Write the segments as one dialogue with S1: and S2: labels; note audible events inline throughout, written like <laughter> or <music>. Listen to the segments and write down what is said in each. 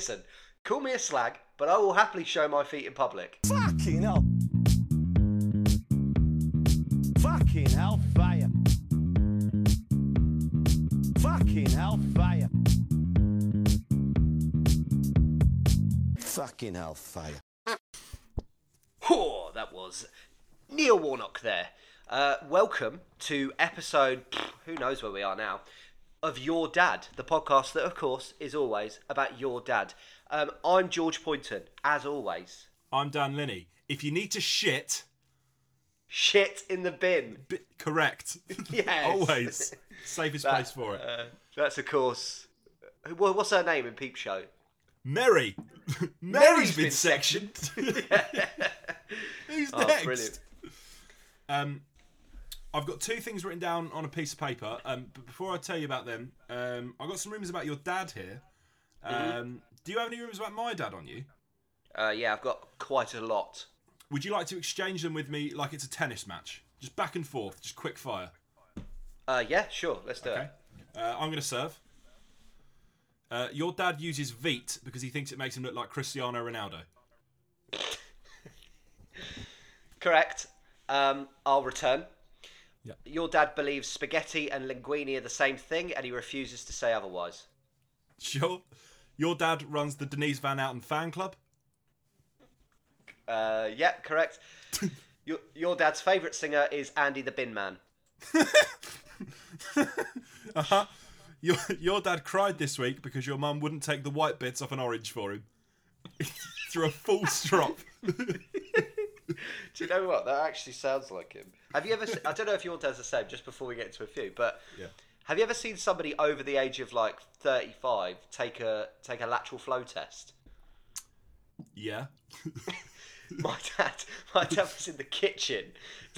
S1: Listen, call me a slag, but I will happily show my feet in public.
S2: Fucking hell. Fucking hellfire. Fucking hellfire. Fucking hellfire.
S1: Oh, that was Neil Warnock there. Uh, welcome to episode, who knows where we are now, of Your Dad, the podcast that, of course, is always about your dad. Um, I'm George Poynton, as always.
S3: I'm Dan Linney. If you need to shit,
S1: Shit in the bin.
S3: bi- correct. <laughs> <laughs>
S1: Yes.
S3: Always. Safest
S1: That-
S3: place for it.
S1: Uh, that's, of course. Well, what's her name in Peep Show?
S3: Mary. <laughs> Mary's been sectioned. Who's
S1: Oh,
S3: next?
S1: brilliant.
S3: Um, I've got two things written down on a piece of paper. Um, but before I tell you about them, um, I've got some rumours about your dad here. Um,
S1: Mm-hmm.
S3: Do you have any rumours about my dad on you?
S1: Uh, yeah, I've got quite a lot.
S3: Would you like to exchange them with me like it's a tennis match? Just back and forth, just quick fire.
S1: Uh, yeah, sure, let's do
S3: Okay.
S1: it.
S3: Uh, I'm going to serve. Uh, your dad uses Veet because he thinks it makes him look like Cristiano Ronaldo. <laughs>
S1: Correct. Um, I'll return.
S3: Yeah.
S1: Your dad believes spaghetti and linguine are the same thing, and he refuses to say otherwise.
S3: Sure. Your dad runs the Denise Van Outen fan club.
S1: Uh, yeah, correct. <laughs> your, your dad's favourite singer is Andy the Bin Man. <laughs>
S3: Uh-huh. Your, your dad cried this week because your mum wouldn't take the white bits off an orange for him. <laughs> Through a full strop. <laughs>
S1: Do you know what? That actually sounds like him. Have you ever? se- I don't know if your dad's the same. Just before we get into a few, but
S3: Yeah.
S1: have you ever seen somebody over the age of like thirty-five take a take a lateral flow test?
S3: Yeah. <laughs>
S1: My dad, my dad was in the kitchen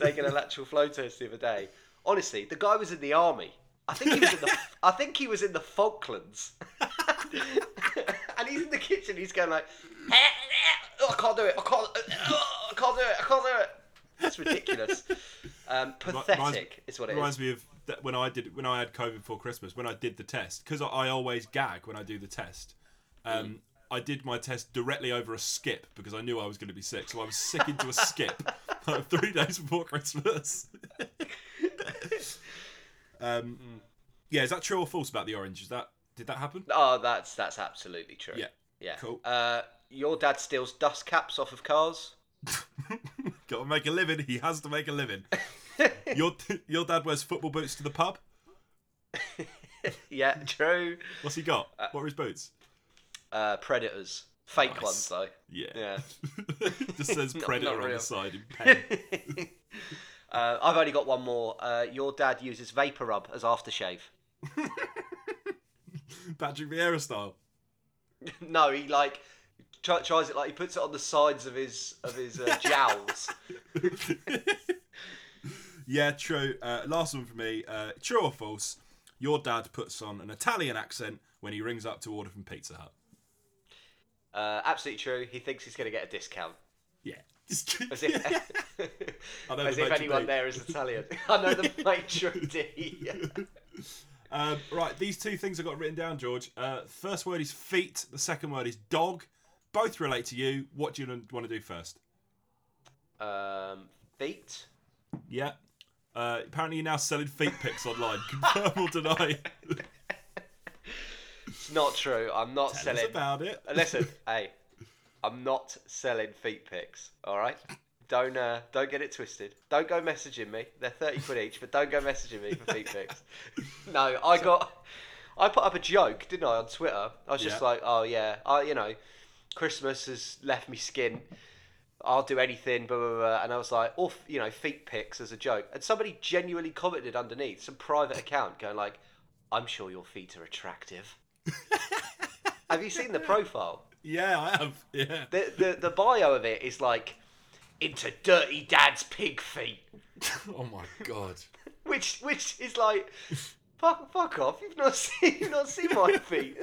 S1: taking a lateral flow test the other day. Honestly, the guy was in the army. I think he was in the. <laughs> I think he was in the Falklands. and he's in the kitchen. He's going like, "Oh, I can't do it. I can't. oh, I can't do it. I can't do it. That's ridiculous. Um, <laughs> pathetic
S3: Reminds-
S1: is what it
S3: reminds
S1: is.
S3: me of that when I did when I had COVID before Christmas when I did the test because I, I always gag when I do the test. Um, I did my test directly over a skip because I knew I was going to be sick, so I was sick into a skip <laughs> like three days before Christmas. <laughs> um, yeah, is that true or false about the orange? Is that did that happen?
S1: Oh, that's that's absolutely true.
S3: Yeah.
S1: Yeah.
S3: Cool.
S1: Uh, your dad steals dust caps off of cars. <laughs>
S3: Got to make a living. He has to make a living. <laughs> your your dad wears football boots to the pub. <laughs>
S1: Yeah, true.
S3: What's he got? what are his boots?
S1: Uh, predators. Fake
S3: Nice.
S1: ones though.
S3: Yeah.
S1: Yeah.
S3: Just says
S1: Not-
S3: predator
S1: not
S3: on the side in pen.
S1: Uh, I've only got one more. Uh, your dad uses vapor rub as aftershave.
S3: Patrick Vieira style.
S1: no, he like try, tries it like he puts it on the sides of his of his uh, <laughs> jowls.
S3: Yeah, true. Uh, last one for me. Uh, true or false? Your dad puts on an Italian accent when he rings up to order from Pizza Hut.
S1: Uh, absolutely true. He thinks he's going to get a discount.
S3: Yeah.
S1: As if, <laughs> <laughs>
S3: I know
S1: as
S3: the
S1: if anyone
S3: d'.
S1: there is Italian. I know the matron D.
S3: Um, right, these two things I got written down, George. Uh, first word is feet. The second word is dog. Both relate to you. What do you want to do first?
S1: um, feet.
S3: Yeah. Uh, apparently, you're now selling feet pics online. Confirm or deny?
S1: It's <laughs> not true. I'm not
S3: Tell us
S1: selling.
S3: about it.
S1: Uh, Listen, <laughs> hey, I'm not selling feet pics. All right, don't uh, don't get it twisted. Don't go messaging me. They're thirty quid each, but don't go messaging me for feet pics. <laughs> No, I got. I put up a joke, didn't I, on Twitter? I was just
S3: Yeah.
S1: like, oh yeah, I you know, Christmas has left me skin. I'll do anything, blah, blah, blah. And I was like, or, you know, feet pics as a joke. And somebody genuinely commented underneath, some private account, going like, I'm sure your feet are attractive. <laughs> Have you seen the profile?
S3: Yeah, I have. Yeah.
S1: The, the the bio of it is like into dirty dad's pig feet, <laughs>
S3: Oh my god. <laughs>
S1: which which is like fuck fuck off. You've not seen you've not seen my feet.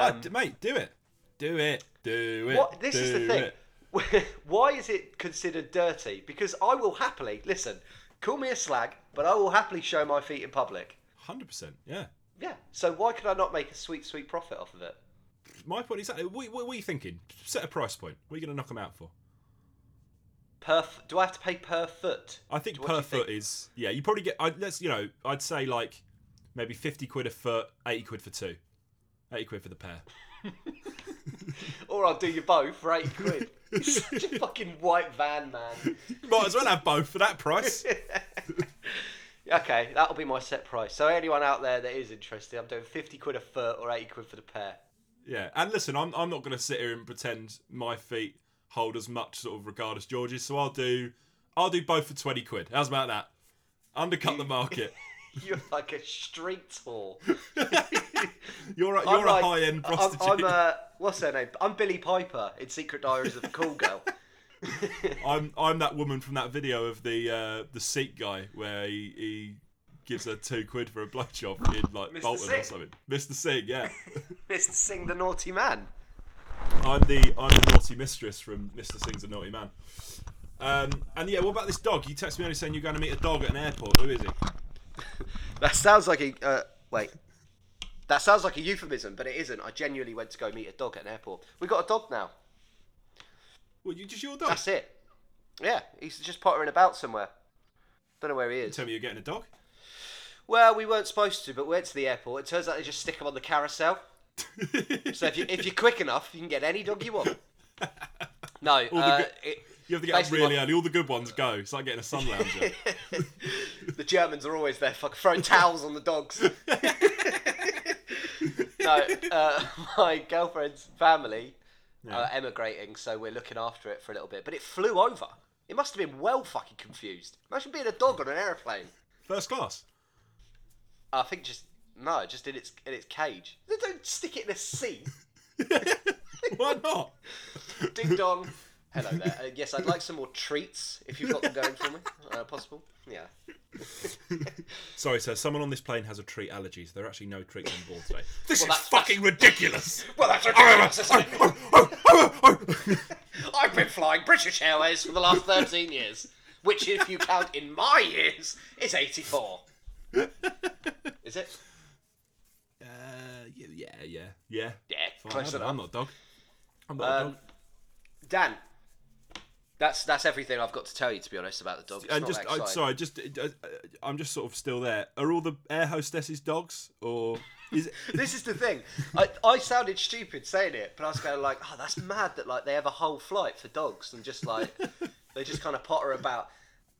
S1: Um,
S3: d- mate, do it. Do it. Do it.
S1: what this is the thing.
S3: it. <laughs>
S1: Why is it considered dirty? Because I will happily listen. Call me a slag, but I will happily show my feet in public.
S3: Hundred percent. Yeah.
S1: Yeah. So why could I not make a sweet, sweet profit off of it?
S3: My point exactly. What, what, what are you thinking? Set a price point. What are you going to knock them out for?
S1: Per f- do I have to pay per foot?
S3: I think
S1: What
S3: per
S1: you think?
S3: foot is yeah. You probably get. I'd, let's you know. I'd say like maybe fifty quid a foot, eighty quid for two, eighty quid for the pair. <laughs>
S1: Or I'll do you both for eight quid. You're such a <laughs> fucking white van man.
S3: Might as well have both for that price. <laughs>
S1: Okay, that'll be my set price. So anyone out there that is interested, I'm doing 50 quid a foot or 80 quid for the pair.
S3: Yeah, and listen, I'm I'm not going to sit here and pretend my feet hold as much sort of regard as George's. So I'll do I'll do both for twenty quid. How's about that? Undercut the market.
S1: You're like a street whore. <laughs>
S3: You're a,
S1: I'm
S3: you're
S1: like-
S3: a high end
S1: I'm,
S3: prostitute.
S1: I'm uh, <laughs> what's her name? I'm Billie Piper in Secret Diaries of a Call Girl. <laughs>
S3: I'm I'm that woman from that video of the uh, the Sikh guy where he, he gives her two quid for a blowjob in like
S1: Mr.
S3: Bolton or something. Mr. Singh, yeah.
S1: Mr. Singh the Naughty Man.
S3: I'm the I'm the naughty mistress from Mr. Singh's a naughty man. Um, and yeah, what about this dog? You text me earlier saying you're going to meet a dog at an airport. Who is he?
S1: That sounds like a uh, wait. That sounds like a euphemism, but it isn't. I genuinely went to go meet a dog at an airport. We got a dog now.
S3: Well, you just your dog.
S1: That's it. Yeah, he's just pottering about somewhere. Don't know where he is.
S3: Tell me you're getting a dog.
S1: Well, we weren't supposed to, but we went to the airport. It turns out they just stick them on the carousel. <laughs> So if you if you're quick enough, you can get any dog you want. <laughs> No, uh,
S3: good-
S1: it,
S3: You have to get up really early. All the good ones go. It's like getting a sun lounger. <laughs>
S1: the Germans are always there, fucking throwing towels on the dogs. No, uh, <laughs> my girlfriend's family are emigrating, so we're looking after it for a little bit. But it flew over. It must have been well fucking confused. Imagine being a dog on an aeroplane.
S3: First class.
S1: I think just no, just in its in its cage. They don't stick it in a seat. <laughs>
S3: Why not? <laughs>
S1: Ding dong. Hello there. Uh, yes, I'd like some more treats if you've got them going for me. <laughs> Uh, possible? Yeah. <laughs>
S3: Sorry, sir. Someone on this plane has a treat allergy, so there are actually no treats on board today. <laughs> This
S1: Well,
S3: is
S1: that's-
S3: fucking ridiculous.
S1: Well, that's ridiculous, isn't it? I've been flying British Airways for the last 13 years, which, if you count in my years, is 84. Is it?
S3: Uh, yeah, yeah, yeah, yeah.
S1: Yeah,
S3: Fine,
S1: close
S3: I don't know,
S1: enough.
S3: I'm not a dog. I'm not a
S1: Um,
S3: dog.
S1: Dan, that's that's everything I've got to tell you, to be honest, about the dogs. It's
S3: And just, I,
S1: exciting.
S3: sorry, just, uh, uh, I'm just sort of still there. Are all the air hostesses dogs, or is <laughs> it?
S1: This is the thing. I, I sounded stupid saying it, but I was kind of like, oh, that's mad that like they have a whole flight for dogs and just like <laughs> they just kind of potter about.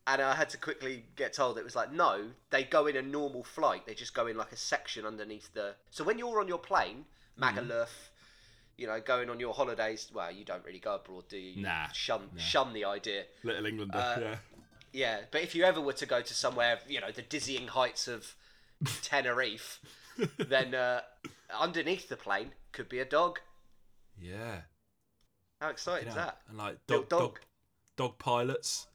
S1: And I had to quickly get told it was like, no, they go in a normal flight. They just go in like a section underneath the. So when you're on your plane, Magaluf, you know, going on your holidays. Well, you don't really go abroad, do you? You
S3: Nah,
S1: Shun shun the idea.
S3: Little Englander,
S1: Uh,
S3: yeah.
S1: Yeah, but if you ever were to go to somewhere, you know, the dizzying heights of <laughs> Tenerife, then uh, underneath the plane could be a dog.
S3: Yeah.
S1: How exciting is that?
S3: And like dog, dog,
S1: dog.
S3: dog pilots.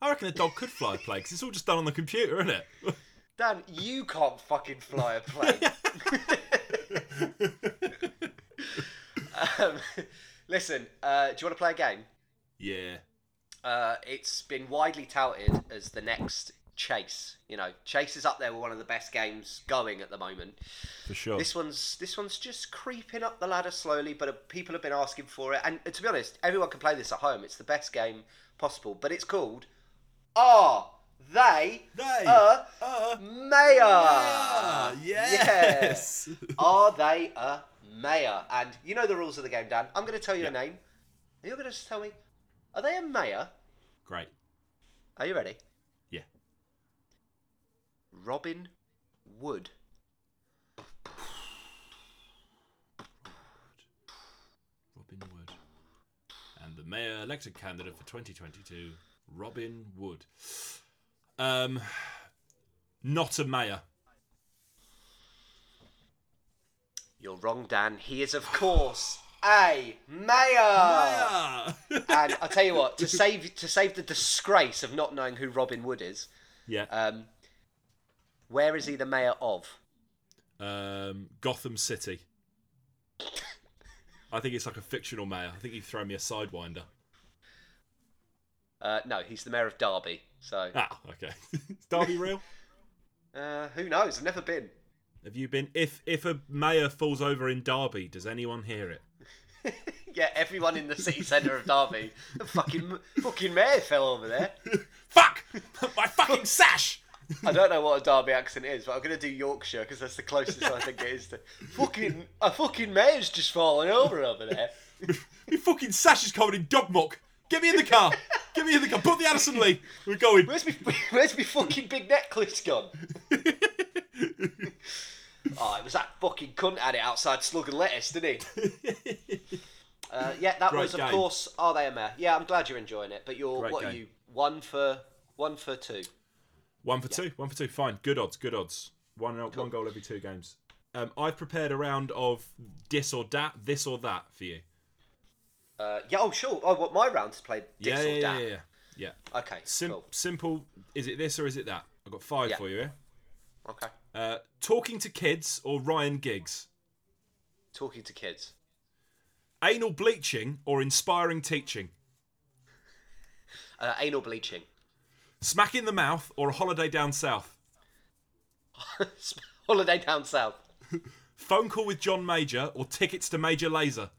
S3: I reckon a dog could fly a plane because it's all just done on the computer, isn't it? <laughs>
S1: Dan, you can't fucking fly a plane. <laughs> um, <laughs> listen, uh, do you want to play a game?
S3: yeah.
S1: Uh, it's been widely touted as the next Chase. You know, Chase is up there with one of the best games going at the moment.
S3: For sure.
S1: This one's this one's just creeping up the ladder slowly, but uh, people have been asking for it. And to be honest, everyone can play this at home. It's the best game possible. But it's called Are They
S3: They
S1: a
S3: are
S1: Mayor?
S3: Ah, yes.
S1: Are they a mayor? And you know the rules of the game, Dan. I'm going to tell you a name. And you're going to tell me, are they a mayor?
S3: Great.
S1: Are you ready?
S3: Yeah.
S1: Robin Wood.
S3: Robin Wood. And the mayor elected candidate for 2022, Robin Wood. Um, not a mayor.
S1: You're wrong, Dan. He is, of course, a mayor.
S3: Mayor!
S1: and I tell you what, to <laughs> save to save the disgrace of not knowing who Robin Wood is,
S3: yeah.
S1: um, where is he the mayor of?
S3: Um, Gotham City. I think it's like a fictional mayor. I think he'd throw me a sidewinder.
S1: Uh, no, he's the mayor of Derby. So
S3: Ah, okay. <laughs> Is Derby real?
S1: uh, who knows? I've never been.
S3: Have you been? If if a mayor falls over in Derby, does anyone hear it? <laughs>
S1: Yeah, everyone in the city centre of Derby. The fucking fucking mayor fell over there. <laughs>
S3: Fuck! My fucking sash!
S1: I don't know what a Derby accent is, but I'm gonna do Yorkshire because that's the closest I think it is to. <laughs> Fucking a fucking mayor's just falling over over there.
S3: Your fucking sash is covered in dog muck. Get me in the car. Get me in the car. Put the Addison Lee. We're going.
S1: Where's me Where's me fucking big necklace gone? Oh, it was that fucking cunt had it outside Slug and Lettuce, didn't he? <laughs> Uh, yeah, that
S3: Great
S1: was of
S3: game.
S1: course. Are they a mare? Yeah, I'm glad you're enjoying it. But you're
S3: Great
S1: what are you? One for one for two.
S3: One for two. One for two. Fine. Good odds. Good odds. One one goal every two games. Um, I've prepared a round of this or that, this or that for you.
S1: Uh, yeah. Oh, sure. Oh, what my round to play? This
S3: Yeah,
S1: or
S3: yeah, yeah,
S1: that.
S3: yeah, yeah. yeah.
S1: Okay.
S3: Sim-
S1: cool.
S3: Simple. Is it this or is it that? I've got five
S1: Yeah.
S3: for you. Yeah.
S1: Okay.
S3: Uh, talking to kids or Ryan Giggs.
S1: Talking to kids.
S3: Anal bleaching or inspiring teaching.
S1: Uh, anal bleaching.
S3: Smack in the mouth or a holiday down south. <laughs>
S1: Holiday down south. <laughs>
S3: Phone call with John Major or tickets to Major Lazer.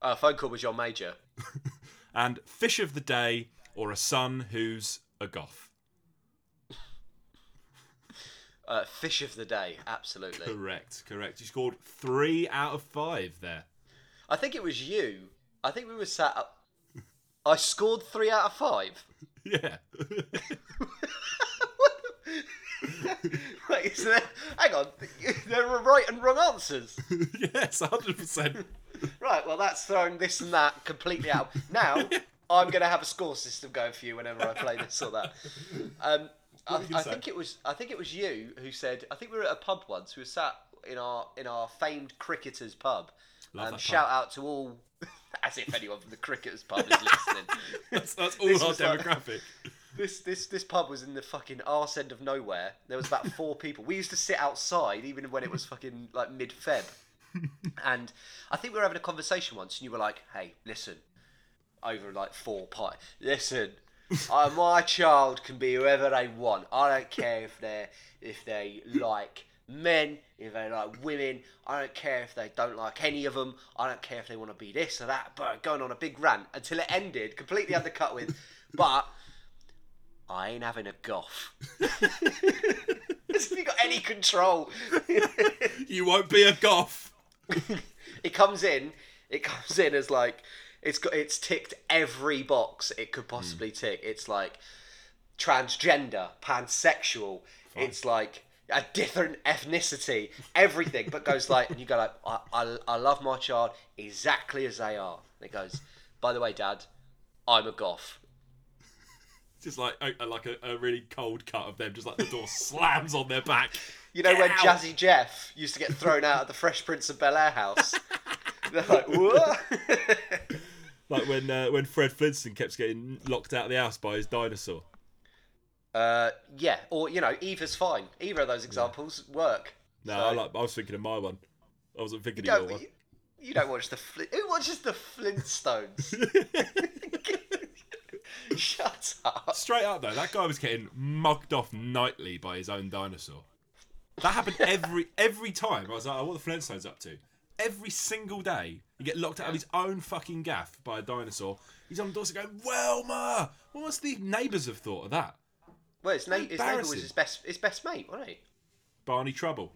S1: Uh, phone call with John Major. <laughs>
S3: And fish of the day or a son who's a goth.
S1: Uh, fish of the day. Absolutely.
S3: Correct, correct. You scored three out of five there.
S1: I think it was you. I think we were sat up. I scored three out of five. <laughs>
S3: Yeah. <laughs>
S1: Wait, is there, hang on. <laughs> There were right and wrong answers.
S3: yes, 100%.
S1: Right, well, that's throwing this and that completely out. Now, I'm going to have a score system going for you whenever I play this or that. Um, I, I think it was. I think it was you who said. I think we were at a pub once. We were sat in our in our famed cricketers pub.
S3: Love
S1: Um, shout
S3: pub.
S1: out to all, <laughs> as if anyone from the cricketers pub is listening. <laughs>
S3: That's, that's all
S1: This
S3: our
S1: was like-
S3: demographic.
S1: This this this pub was in the fucking arse end of nowhere. There was about <laughs> four people. We used to sit outside even when it was fucking like mid Feb. and I think we were having a conversation once, and you were like, "Hey, listen," over like four pie. Listen, uh, my child can be whoever they want. I don't care if they if they like men, if they like women. I don't care if they don't like any of them. I don't care if they want to be this or that. But going on a big rant until it ended, completely undercut with, but. I ain't having a goth. As if you got any control.
S3: You won't be a goth. <laughs>
S1: it comes in. It comes in as like it's got it's ticked every box it could hmm. possibly tick. It's like transgender, pansexual. It's like a different ethnicity, everything. But goes like, and you go like, I, I, I love my child exactly as they are. And it goes, by the way, Dad, I'm a goth.
S3: Just like a, like a, a really cold cut of them, just like the door slams on their back. <laughs>
S1: You know
S3: Get
S1: when
S3: out.
S1: Jazzy Jeff used to get thrown out of the Fresh Prince of Bel Air house? <laughs> They're like, what? <laughs>
S3: Like when uh, when Fred Flintstone kept getting locked out of the house by his dinosaur.
S1: uh, yeah, or you know, either's fine. Either of those examples work.
S3: No,
S1: So-
S3: I like. I was thinking of my one. I wasn't thinking
S1: You
S3: of your one.
S1: you, you don't watch the Flint. Who watches the Flintstones? <laughs> <laughs> Shut up.
S3: Straight up though, that guy was getting mugged off nightly by his own dinosaur. That happened every every time. I was like, oh, what are the Flintstones up to? Every single day, you get locked out of his own fucking gaff by a dinosaur. He's on the doorstep going, Wilma! What must the neighbours have thought of that?
S1: Well, his, na- his neighbour was his best his best mate, wasn't he?
S3: Barney Trouble.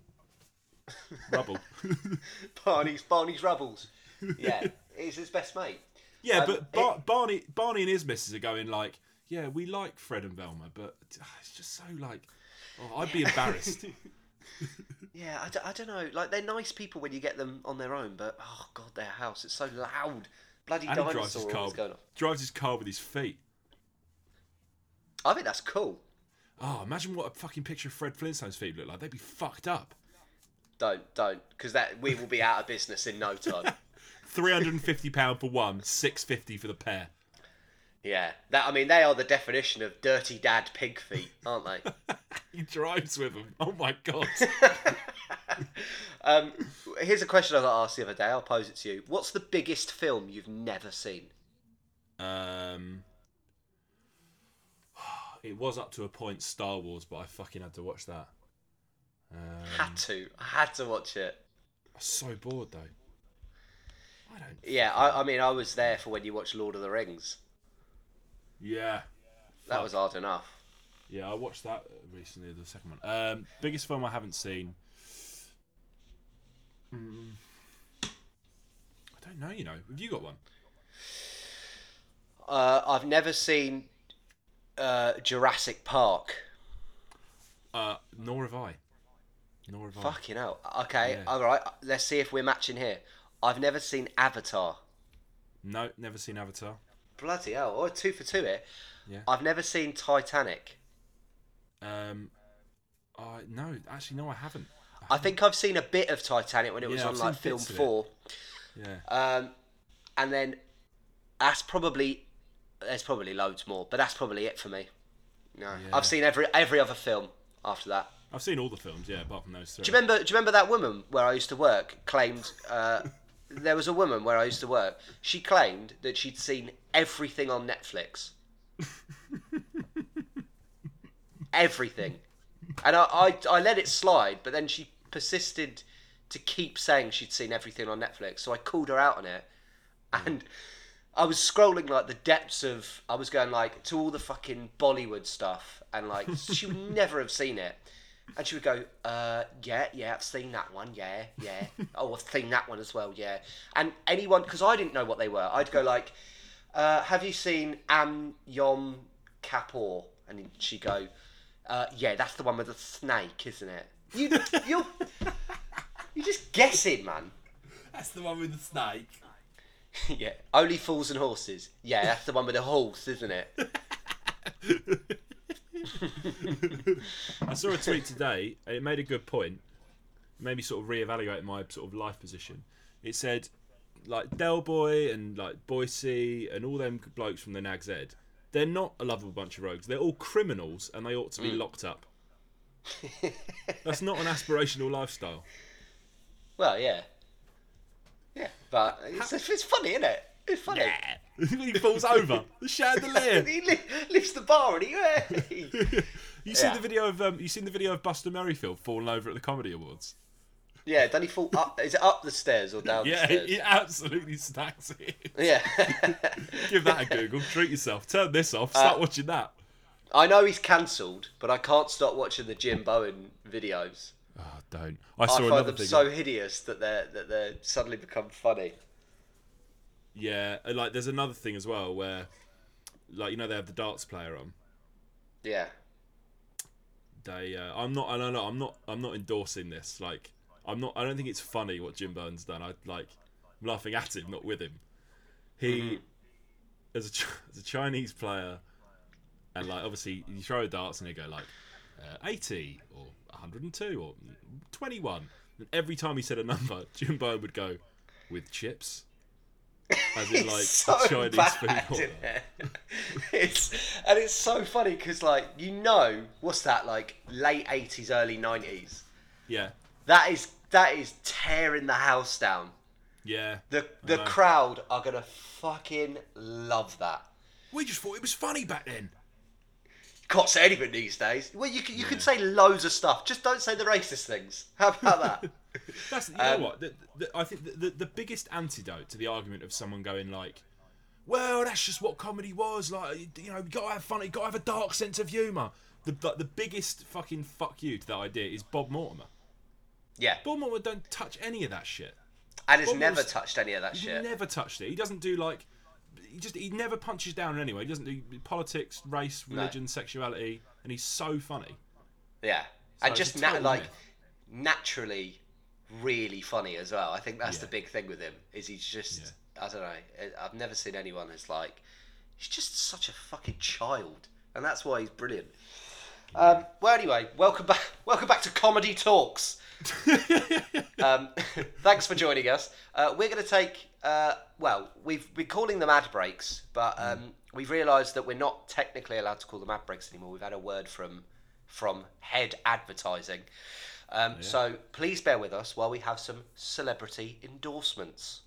S3: <laughs> Rubble. <laughs>
S1: Barney's Barney's Rubbles. <laughs> Yeah, he's his best mate.
S3: Yeah,
S1: Um,
S3: but Bar- Barney, Barney and his missus are going like, yeah, we like Fred and Velma, but ah, it's just so like, oh, I'd be embarrassed. <laughs>
S1: Yeah, I, d- I don't know. Like they're nice people when you get them on their own, but oh god, their house it's so loud. Bloody
S3: and he drives his
S1: dinosaur
S3: car.
S1: going on.
S3: Drives his car with his feet.
S1: I think that's cool.
S3: Oh, imagine what a fucking picture of Fred Flintstone's feet look like. They'd be fucked up.
S1: Don't don't because that we will be out of business in no time. <laughs>
S3: Three hundred and fifty pound for one, six fifty for the pair.
S1: Yeah, that I mean they are the definition of dirty dad pig feet, aren't they? <laughs>
S3: He drives with them. Oh my god. <laughs>
S1: um, here's a question I got asked the other day. I'll pose it to you. What's the biggest film you've never seen?
S3: um, <sighs> it was up to a point Star Wars, but I fucking had to watch that. Um,
S1: Had to. I had to watch it.
S3: I'm so bored though. I don't.
S1: Yeah, I, I mean, I was there for when you watched Lord of the Rings.
S3: Yeah.
S1: That
S3: Fuck.
S1: was hard enough.
S3: Yeah, I watched that recently, the second one. Um, biggest film I haven't seen. Mm, I don't know. You know, have you got one?
S1: Uh, I've never seen uh, Jurassic Park.
S3: Uh, nor have I. Nor have I.
S1: Fucking hell. Okay,
S3: Yeah.
S1: all right. Let's see if we're matching here. I've never seen Avatar.
S3: No, never seen Avatar.
S1: Bloody hell. Or Oh, two for two here.
S3: Yeah.
S1: I've never seen Titanic.
S3: Um, I no, actually no, I haven't.
S1: I think I've seen a bit of Titanic when it was
S3: Yeah,
S1: on
S3: I've
S1: like Film
S3: bits of it.
S1: 4.
S3: Yeah.
S1: Um, and then that's probably there's probably loads more, but that's probably it for me. No,
S3: Yeah.
S1: I've seen every every other film after that.
S3: I've seen all the films, yeah, apart from those three.
S1: Do you remember? Do you remember that woman where I used to work claimed? Uh, <laughs> there was a woman where I used to work. She claimed that she'd seen everything on Netflix. everything, and I, I I let it slide, but then she persisted to keep saying she'd seen everything on Netflix. So I called her out on it, and I was scrolling like the depths of. I was going like to all the fucking Bollywood stuff, and like <laughs> she would never have seen it. And she would go, uh, yeah, yeah, I've seen that one, yeah, yeah. <laughs> Oh, I've seen that one as well, yeah. And anyone, because I didn't know what they were, I'd go like, uh, have you seen Am Yom Kapoor? And she'd go, uh, yeah, that's the one with the snake, isn't it? You, <laughs> you're, you're just guessing, man.
S3: That's the one with the snake. <laughs>
S1: yeah, only fools and horses. Yeah, that's the one with the horse, isn't it? <laughs>
S3: I saw a tweet today, and it made a good point. It made me sort of reevaluate my sort of life position. It said, like Del Boy and like Boycie and all them blokes from the Nags Ed, they're not a lovable bunch of rogues. They're all criminals, and they ought to be locked up. <laughs> That's not an aspirational lifestyle.
S1: Well, yeah, yeah, but it's, it's funny, isn't it? It's funny. <laughs>
S3: he falls over the chandelier. <laughs>
S1: he li- lifts the bar and he.
S3: You seen
S1: Yeah.
S3: the video of um, you seen the video of Buster Merryfield falling over at the Comedy Awards?
S1: Yeah, doesn't he fall up? Is it up the stairs or down
S3: Yeah,
S1: the stairs?
S3: he absolutely stacks it.
S1: Yeah. <laughs>
S3: Give that a Google. Treat yourself. Turn this off. Start
S1: Uh,
S3: watching that.
S1: I know he's cancelled, but I can't stop watching the Jim Bowen videos.
S3: Oh, don't. I saw I
S1: find
S3: another
S1: them
S3: thing.
S1: so hideous that they're that they're suddenly become funny.
S3: Yeah, like there's another thing as well where, like you know, they have the darts player on.
S1: Yeah.
S3: They, uh, I'm not. I don't know. I'm not. I'm not endorsing this. Like, I'm not. I don't think it's funny what Jim Bowen's done. I like. I'm laughing at him, not with him. He, as a as a Chinese player, and like obviously you throw darts and they go like uh, 80 or 102 or 21. And every time he said a number, <laughs> Jim Bowen would go with chips. As in <laughs> like
S1: so
S3: Chinese
S1: bad,
S3: food. <laughs>
S1: isn't it? it's and it's so funny because like you know what's that like late eighties, early nineties.
S3: Yeah,
S1: That is that is tearing the house down.
S3: yeah.
S1: The the crowd are gonna fucking love that.
S3: We just thought it was funny back then.
S1: Can't say anything these days. Well, you can you can say loads of stuff. Just don't say the racist things. How about that? <laughs>
S3: That's you
S1: Um,
S3: know what the, the, I think the, the the biggest antidote to the argument of someone going like, "Well, that's just what comedy was like." You know, you got to have fun. You got to have a dark sense of humour. The like, the biggest fucking fuck you to that idea is Bob Mortimer.
S1: Yeah,
S3: Mortimer don't touch any of that shit.
S1: and has never touched any of that shit.
S3: Never touched it. He doesn't do like. He just he never punches down anyway. He doesn't do politics, race, religion, sexuality, and he's so funny.
S1: Yeah,
S3: So
S1: and just like
S3: myth.
S1: naturally, really funny as well. I think that's the big thing with him is he's just I don't know. I- I've never seen anyone who's like he's just such a fucking child, and that's why he's brilliant. Um, well, anyway, welcome back. <laughs> Welcome back to Comedy Talks. <laughs> um, <laughs> thanks for joining us. Uh, we're going to take. Uh, well, we've been calling them ad breaks, but um, we've realised that we're not technically allowed to call them ad breaks anymore. We've had a word from from head advertising. Um, So please bear with us while we have some celebrity endorsements.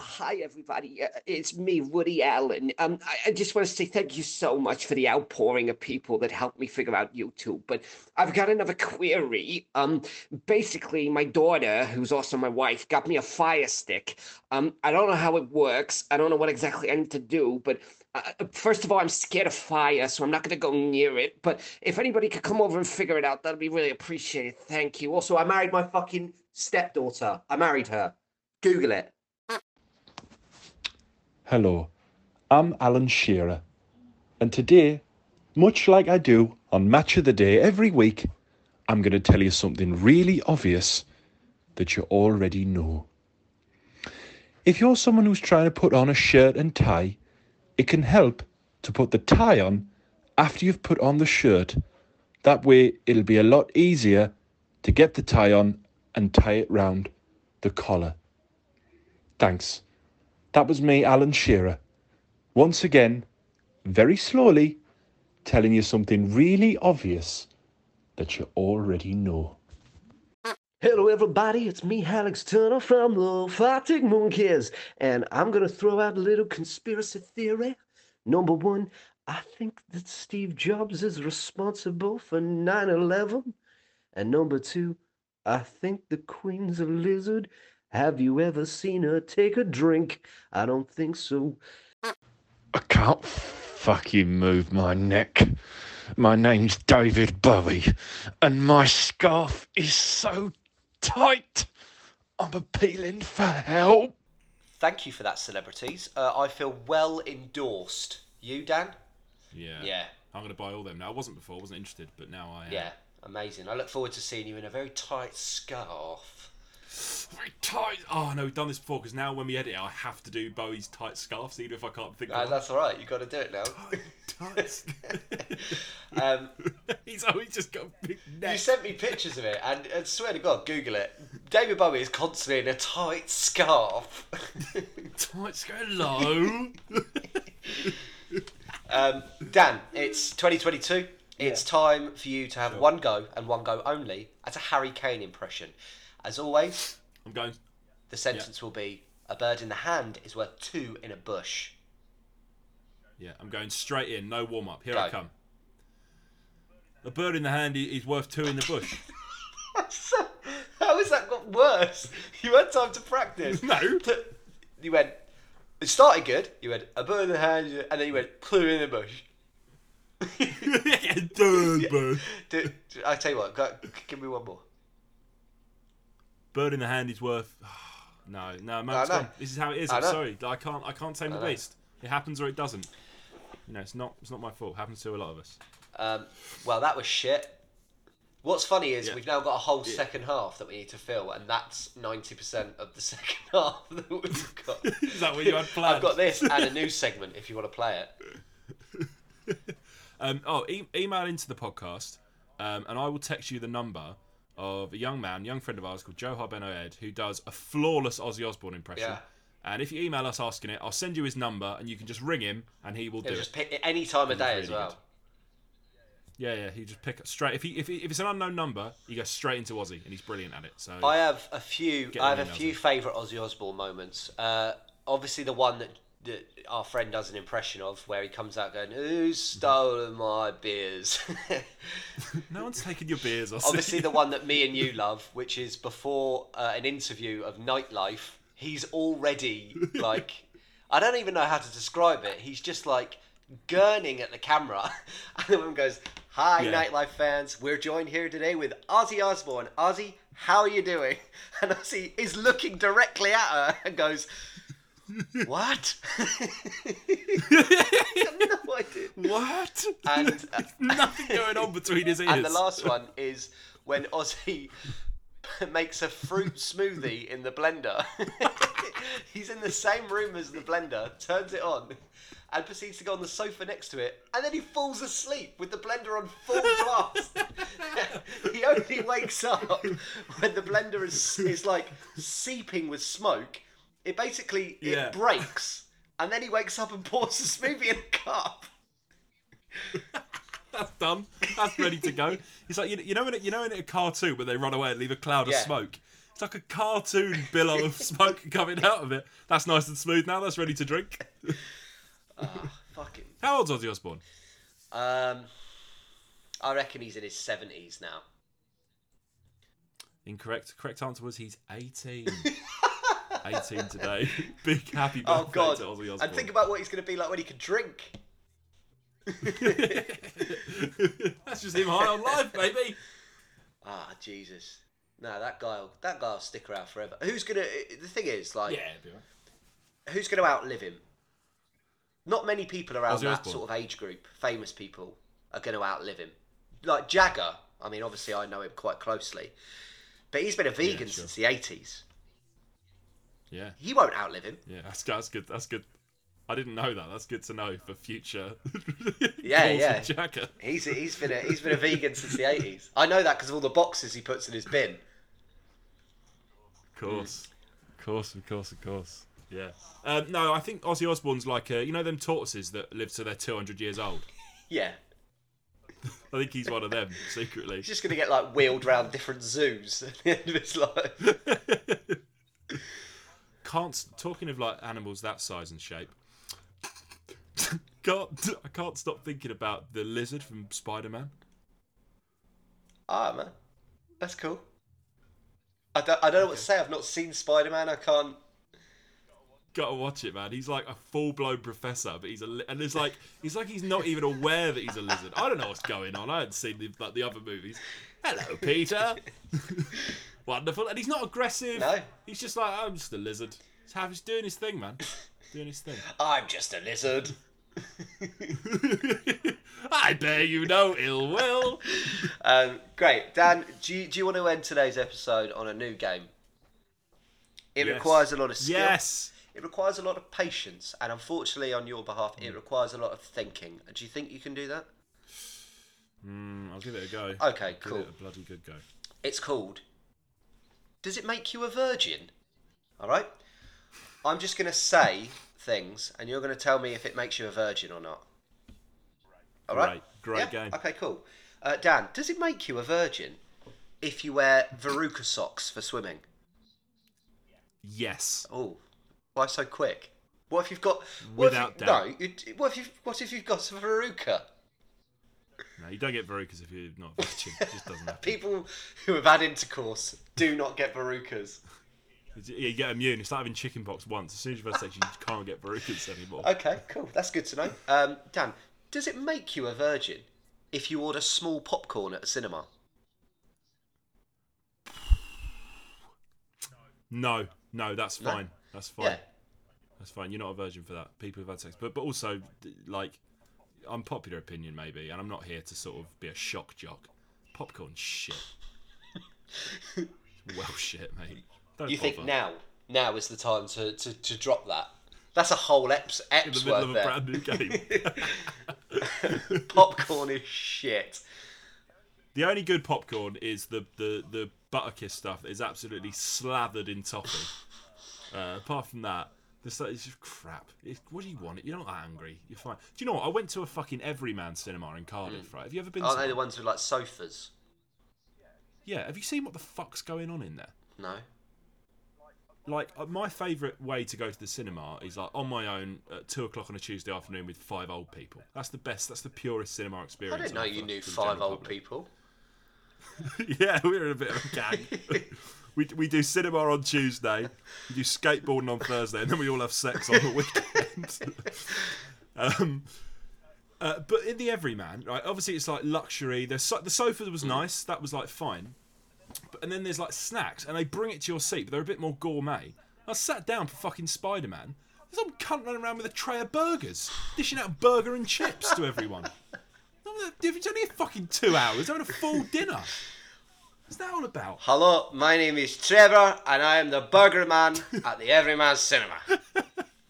S4: Hi, everybody. Uh, it's me, Woody Allen. Um, I, I just want to say thank you so much for the outpouring of people that helped me figure out YouTube. But I've got another query. Um, basically, my daughter, who's also my wife, got me a fire stick. Um, I don't know how it works. I don't know what exactly I need to do, but uh, first of all, I'm scared of fire, so I'm not going to go near it. But if anybody could come over and figure it out, that'd be really appreciated. Thank you. Also, I married my fucking stepdaughter. I married her. Google it.
S5: Hello, I'm Alan Shearer, and today, much like I do on Match of the Day every week, I'm going to tell you something really obvious that you already know. If you're someone who's trying to put on a shirt and tie, it can help to put the tie on after you've put on the shirt. That way, it'll be a lot easier to get the tie on and tie it round the collar. Thanks. That was me, Alan Shearer. Once again, very slowly, telling you something really obvious that you already know.
S4: Hello, everybody. It's me, Alex Turner from the Fighting Monkeys, and I'm gonna throw out a little conspiracy theory. Number one, I think that Steve Jobs is responsible for 9/11, and number two, I think the Queen's a lizard. Have you ever seen her take a drink? I don't think so.
S5: I can't fucking move my neck. My name's David Bowie, and my scarf is so tight. I'm appealing for help.
S1: Thank you for that, celebrities. Uh, I feel well endorsed. You, Dan?
S3: Yeah.
S1: Yeah.
S3: I'm going to buy all them now. I wasn't before, I wasn't interested, but now I am.
S1: Yeah, amazing. I look forward to seeing you in a very tight scarf.
S3: Very tight. Oh, no, we've done this before because now when we edit, I have to do Bowie's tight scarves, even if I can't think
S1: Uh,
S3: of one.
S1: that's all right. You got to do it now. <laughs>
S3: Tight. <laughs>
S1: um, <laughs>
S3: He's always just got a big neck.
S1: you sent me pictures of it, and I swear to God, Google it. David Bowie is constantly in a tight scarf.
S3: Tight scarf. Hello.
S1: um, Dan, it's 2022. It's time for you to have one go and one go only at a Harry Kane impression. As always,
S3: I'm going.
S1: the sentence will be: "A bird in the hand is worth two in a bush."
S3: Yeah, I'm going straight in. No warm up. Here I come. A bird in the hand is worth two in the bush. <laughs>
S1: So, how has that got worse? <laughs> You had time to practice. <laughs>
S3: No.
S1: You went. It started good. You went a bird in the hand, and then you went clue in the bush.
S3: bird.
S1: Do, I tell you what, go, give me one more.
S3: Bird in the hand is worth. <sighs> No, no, man.
S1: I
S3: it's This is how it is.
S1: I
S3: I'm
S1: know.
S3: sorry. I can't. I can't tame the
S1: know.
S3: beast. It happens or it doesn't. You know, it's not. It's not my fault. It happens to a lot of us.
S1: Um, well, that was shit. What's funny is
S3: Yeah.
S1: we've now got a whole second half that we need to fill, and that's ninety percent of the <laughs> second half that we've got. <laughs>
S3: Is that what you had planned?
S1: I've got this <laughs> and a new segment if you want to play it.
S3: Um, oh, e- email into the podcast, um, and I will text you the number of a young man, young friend of ours called Joe Ed, who does a flawless Ozzy Osbourne impression.
S1: Yeah.
S3: And if you email us asking it, I'll send you his number, and you can just ring him, and he will do
S1: It'll
S3: it.
S1: just pick it any time of day
S3: really
S1: as well.
S3: good. Yeah, yeah. He just pick straight. If he, if he, if it's an unknown number, he goes straight into Ozzy, and he's brilliant at it. So
S1: I have a few. I have a few favourite Ozzy Osbourne moments. Uh, obviously, the one that, that our friend does an impression of, where he comes out going, "Who's stolen my beers?" <laughs>
S3: no one's taking your beers. Ozzy.
S1: obviously, the one that me and you love, which is before uh, an interview of nightlife. He's already <laughs> like, I don't even know how to describe it. He's just like gurning at the camera, <laughs> and the woman goes, "Hi,
S3: Yeah.
S1: nightlife fans. We're joined here today with Ozzy Osbourne. Ozzy, how are you doing?" And Ozzy is looking directly at her and goes, "What?" No <laughs> idea.
S3: what?
S1: And uh, <laughs>
S3: Nothing going on between his ears.
S1: and the last one is when Ozzy <laughs> makes a fruit smoothie in the blender. He's in the same room as the blender, turns it on, and proceeds to go on the sofa next to it, and then he falls asleep with the blender on full blast. he only wakes up when the blender is is like seeping with smoke. It basically
S3: Yeah.
S1: it breaks, and then he wakes up and <laughs> pours the smoothie in a cup. <laughs>
S3: That's done. That's ready to go. It's like you, you know in a, you know in a cartoon where they run away and leave a cloud of smoke. It's like a cartoon billow of <laughs> smoke coming out of it. That's nice and smooth now. That's ready to drink.
S1: Fucking.
S3: How old's Ozzy Osbourne?
S1: Um, I reckon he's in his seventies now.
S3: Incorrect. Correct answer was he's 18. 18 today. <laughs> Big happy birthday
S1: Oh God!
S3: to Ozzy Osbourne.
S1: And think about what he's going to be like when he can drink. <laughs>
S3: That's just him high on life, baby.
S1: Ah, Jesus. No, that guy. That guy'll stick around forever. Who's gonna? The thing is, like,
S3: all right.
S1: who's gonna outlive him? Not many people around
S3: Ozzy
S1: that
S3: Osbourne.
S1: sort of age group, famous people, are going to outlive him. Like Jagger. I mean, obviously, I know him quite closely, but he's been a vegan
S3: sure.
S1: since the eighties.
S3: Yeah,
S1: He won't outlive him.
S3: yeah, that's, that's good. That's good. I didn't know that. That's good to know for future. <laughs>
S1: Yeah, yeah.
S3: with Jagger.
S1: He's he's been a, he's been a vegan since the eighties. I know that because of all the boxes he puts in his bin.
S3: Of course, of course, of course, of course. Yeah. Um, no, I think Ozzy Osbourne's like uh, you know them tortoises that live to their 200 years old. <laughs>
S1: Yeah,
S3: I think he's one of them secretly.
S1: he's just gonna get like wheeled around different zoos at the end of his life. <laughs>
S3: can't talking of like animals that size and shape. <laughs> can't I can't stop thinking about the lizard from Spider Man.
S1: Ah man, that's cool. I don't I don't know what to say. I've not seen Spider Man. I can't.
S3: Gotta watch it, man. He's like a full blown professor, but he's a li- and it's like he's like he's not even aware that he's a lizard. I don't know what's going on. I hadn't seen the, like the other movies. Hello, Peter. <laughs> Wonderful, and he's not aggressive.
S1: No.
S3: he's just like I'm just a lizard. He's, he's doing his thing, man. <laughs> Doing his thing.
S1: I'm just a lizard. <laughs>
S3: I bear you no ill will.
S1: Um, great, Dan. Do you, do you want to end today's episode on a new game? It
S3: Yes.
S1: requires a lot of skill.
S3: Yes.
S1: It requires a lot of patience, and unfortunately, on your behalf,
S3: Hmm.
S1: it requires a lot of thinking. Do you think you can do that?
S3: Mm, I'll give it a go.
S1: Okay,
S3: Give
S1: cool.
S3: it a bloody good go.
S1: It's called. Does it make you a virgin? All right. I'm just going to say things, and you're going to tell me if it makes you a virgin or not. All right.
S3: Great, great
S1: Yeah?
S3: game.
S1: Okay, cool. Uh, Dan, does it make you a virgin if you wear Verruca socks for swimming?
S3: Yes.
S1: Oh, why so quick? What if you've got? What
S3: Without
S1: if you,
S3: doubt.
S1: No. You, what if you? What if you've got some Verruca?
S3: No, you don't get Verrucas if you're not a virgin. It just doesn't <laughs> happen.
S1: People who have had intercourse do not get Verrucas.
S3: Yeah, you get immune. It's like having chicken chickenpox once. As soon as you've had sex, you can't get Verrucas anymore.
S1: Okay, cool. That's good to know. Um, Dan, does it make you a virgin if you order small popcorn at a cinema?
S3: No, no, that's
S1: No?
S3: fine. That's fine.
S1: Yeah.
S3: That's fine. You're not a virgin for that. People who've had sex, but but also like, unpopular opinion maybe, and I'm not here to sort of be a shock jock. Popcorn shit. <laughs> well, shit, mate. Don't
S1: You think now, now is the time to, to, to drop that? That's a whole eps,
S3: in the middle of a
S1: there.
S3: brand new game? <laughs>
S1: Popcorn is shit.
S3: The only good popcorn is the the the Butterkist stuff that is absolutely slathered in topping. Uh, apart from that, stuff is just crap. It's, what do you want? You're not angry. You're fine. Do you know what? I went to a fucking Everyman cinema in Cardiff. Right? Have you ever been?
S1: Aren't
S3: to
S1: they the
S3: one?
S1: ones with like sofas?
S3: Yeah. Have you seen what the fuck's going on in there?
S1: No.
S3: Like uh, my favourite way to go to the cinema is like on my own at two o'clock on a Tuesday afternoon with five old people. That's the best. That's the purest cinema
S1: I
S3: experience.
S1: didn't know
S3: I've
S1: you
S3: got
S1: knew
S3: for the
S1: five
S3: general
S1: old
S3: public.
S1: people. <laughs>
S3: yeah, we're in a bit of a gang. <laughs> we, we do cinema on Tuesday, we do skateboarding on Thursday, and then we all have sex on the weekend. <laughs> um, uh, but in the Everyman, right? Obviously, it's like luxury. The so- the sofa was nice. That was like fine. But, and then there's like snacks, and they bring it to your seat, but they're a bit more gourmet. I sat down for fucking Spider Man. There's some cunt running around with a tray of burgers, dishing out burger and chips to everyone. It's only a fucking two hours. I Having a full dinner. What's that all about?
S1: Hello, my name is Trevor, and I am the Burger Man <laughs> at the Everyman Cinema.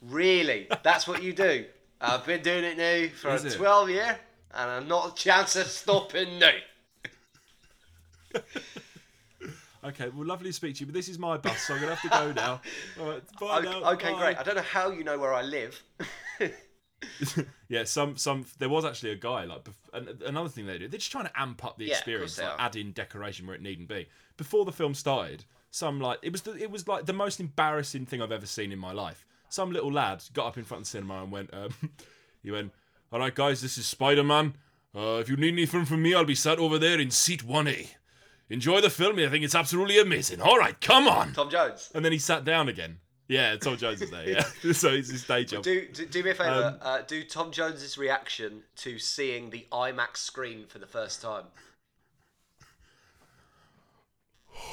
S1: really? That's what you do? I've been doing it now for
S3: Is it?
S1: 12 year, and I'm not a chance of stopping now. <laughs>
S3: Okay, well, lovely to speak to you, but this is my bus, so I'm gonna have to go now. <laughs> All right, bye
S1: Okay,
S3: now.
S1: okay
S3: bye.
S1: great. I don't know how you know where I live. <laughs>
S3: Yeah, some some there was actually a guy like bef- another thing they do. They're just trying to amp up the
S1: Yeah,
S3: experience, like
S1: are.
S3: add in decoration where it needn't be. Before the film started, some like it was the, it was like the most embarrassing thing I've ever seen in my life. Some little lad got up in front of the cinema and went, um, <laughs> he went, "All right, guys, this is Spider Man. Uh, if you need anything from me, I'll be sat over there in seat one A. Enjoy the film. I think it's absolutely amazing. All right, come on."
S1: Tom Jones.
S3: And then he sat down again. Yeah, Tom Jones is there. Yeah, <laughs> <laughs> so it's his day job.
S1: Do, do, do me a favour.
S3: Um,
S1: uh, do Tom Jones's reaction to seeing the IMAX screen for the first time. <sighs>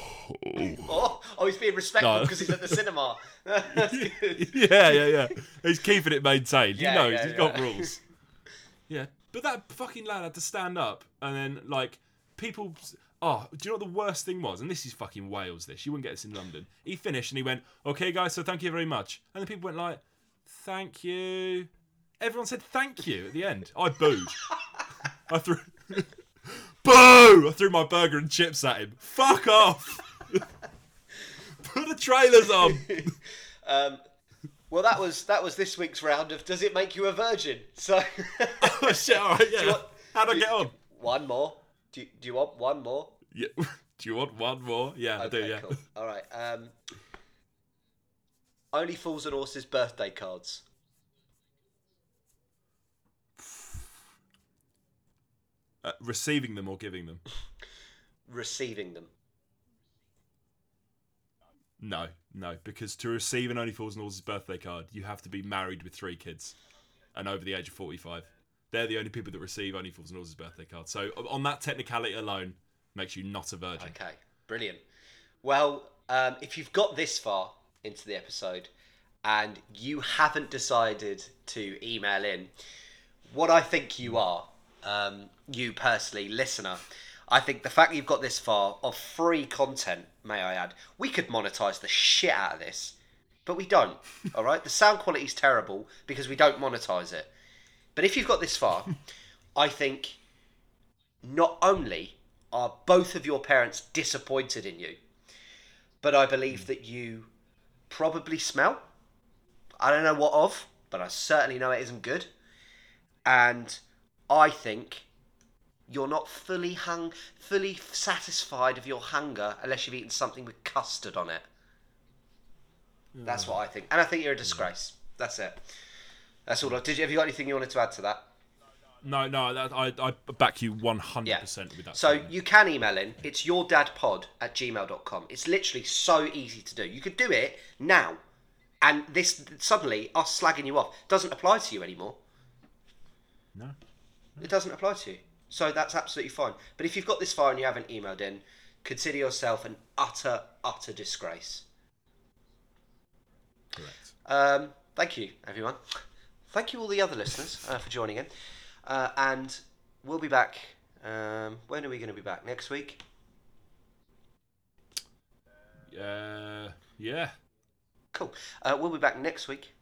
S1: Oh, oh he's being respectful
S3: No.
S1: because he's at the cinema. <laughs>
S3: Yeah, yeah, yeah. He's keeping it maintained.
S1: Yeah,
S3: he knows.
S1: yeah,
S3: He's got rules. Yeah, but that fucking lad had to stand up, and then like people. Oh, do you know what the worst thing was? And this is fucking Wales. This you wouldn't get this in London. He finished and he went, "Okay, guys, so thank you very much." And the people went like, "Thank you." Everyone said thank you at the end. I booed. <laughs> I threw. <laughs> Boo! I threw my burger and chips at him. Fuck off. <laughs> Put the trailers on.
S1: Um, well, that was that was this week's round of Does it make you a virgin? So
S3: Oh, shit, all right, yeah.
S1: want-
S3: How'd I get on?
S1: one more. Do you, do you want one more?
S3: Yeah. <laughs> Do you want one more? Yeah, I do,
S1: Okay,
S3: yeah.
S1: cool. All right. Um, only fools and horses birthday cards. <sighs>
S3: Uh, receiving them or giving them? <laughs>
S1: Receiving them.
S3: No, no, because to receive an Only Fools and Horses birthday card, you have to be married with three kids and over the age of 45. They're the only people that receive Only Fools and Horses birthday cards. So, on that technicality alone, makes you not a virgin.
S1: Okay, brilliant. Well, um, if you've got this far into the episode and you haven't decided to email in, what I think you are, um, you personally, listener, I think the fact you've got this far of free content, may I add, we could monetize the shit out of this, but we don't. <laughs> all right, the sound quality is terrible because we don't monetize it. But if you've got this far, <laughs> I think not only are both of your parents disappointed in you, but I believe hmm. that you probably smell. I don't know what of, but I certainly know it isn't good. And I think you're not fully hung, fully satisfied of your hunger unless you've eaten something with custard on it. That's hmm. what I think, and I think you're a hmm. disgrace. That's it. That's all. I- Did you have you got anything you wanted to add to that?
S3: No, no, that, I, I back you 100% with that.
S1: So
S3: statement.
S1: you can email in. It's yourdadpod at gmail.com. It's literally so easy to do. You could do it now. And this suddenly, us slagging you off, doesn't apply to you anymore.
S3: No.
S1: It doesn't apply to you. So that's absolutely fine. But if you've got this far and you haven't emailed in, consider yourself an utter, utter disgrace.
S3: Correct.
S1: Um, thank you, everyone. Thank you, all the other listeners, uh, for joining in. Uh, and we'll be back. Um, when are we going to be back? Next week?
S3: Uh, yeah.
S1: Cool. Uh, we'll be back next week.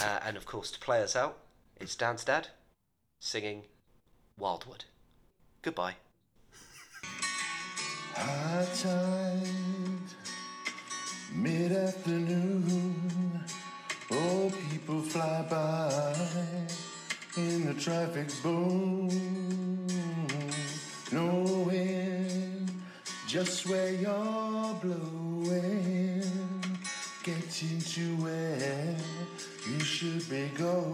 S1: Uh, <laughs> and of course, to play us out, it's Dan's dad singing Wild Wood. Goodbye.
S2: High tide, mid afternoon. Oh, people fly by in traffic's boom. Knowing just where you're blowing, getting to where you should be going.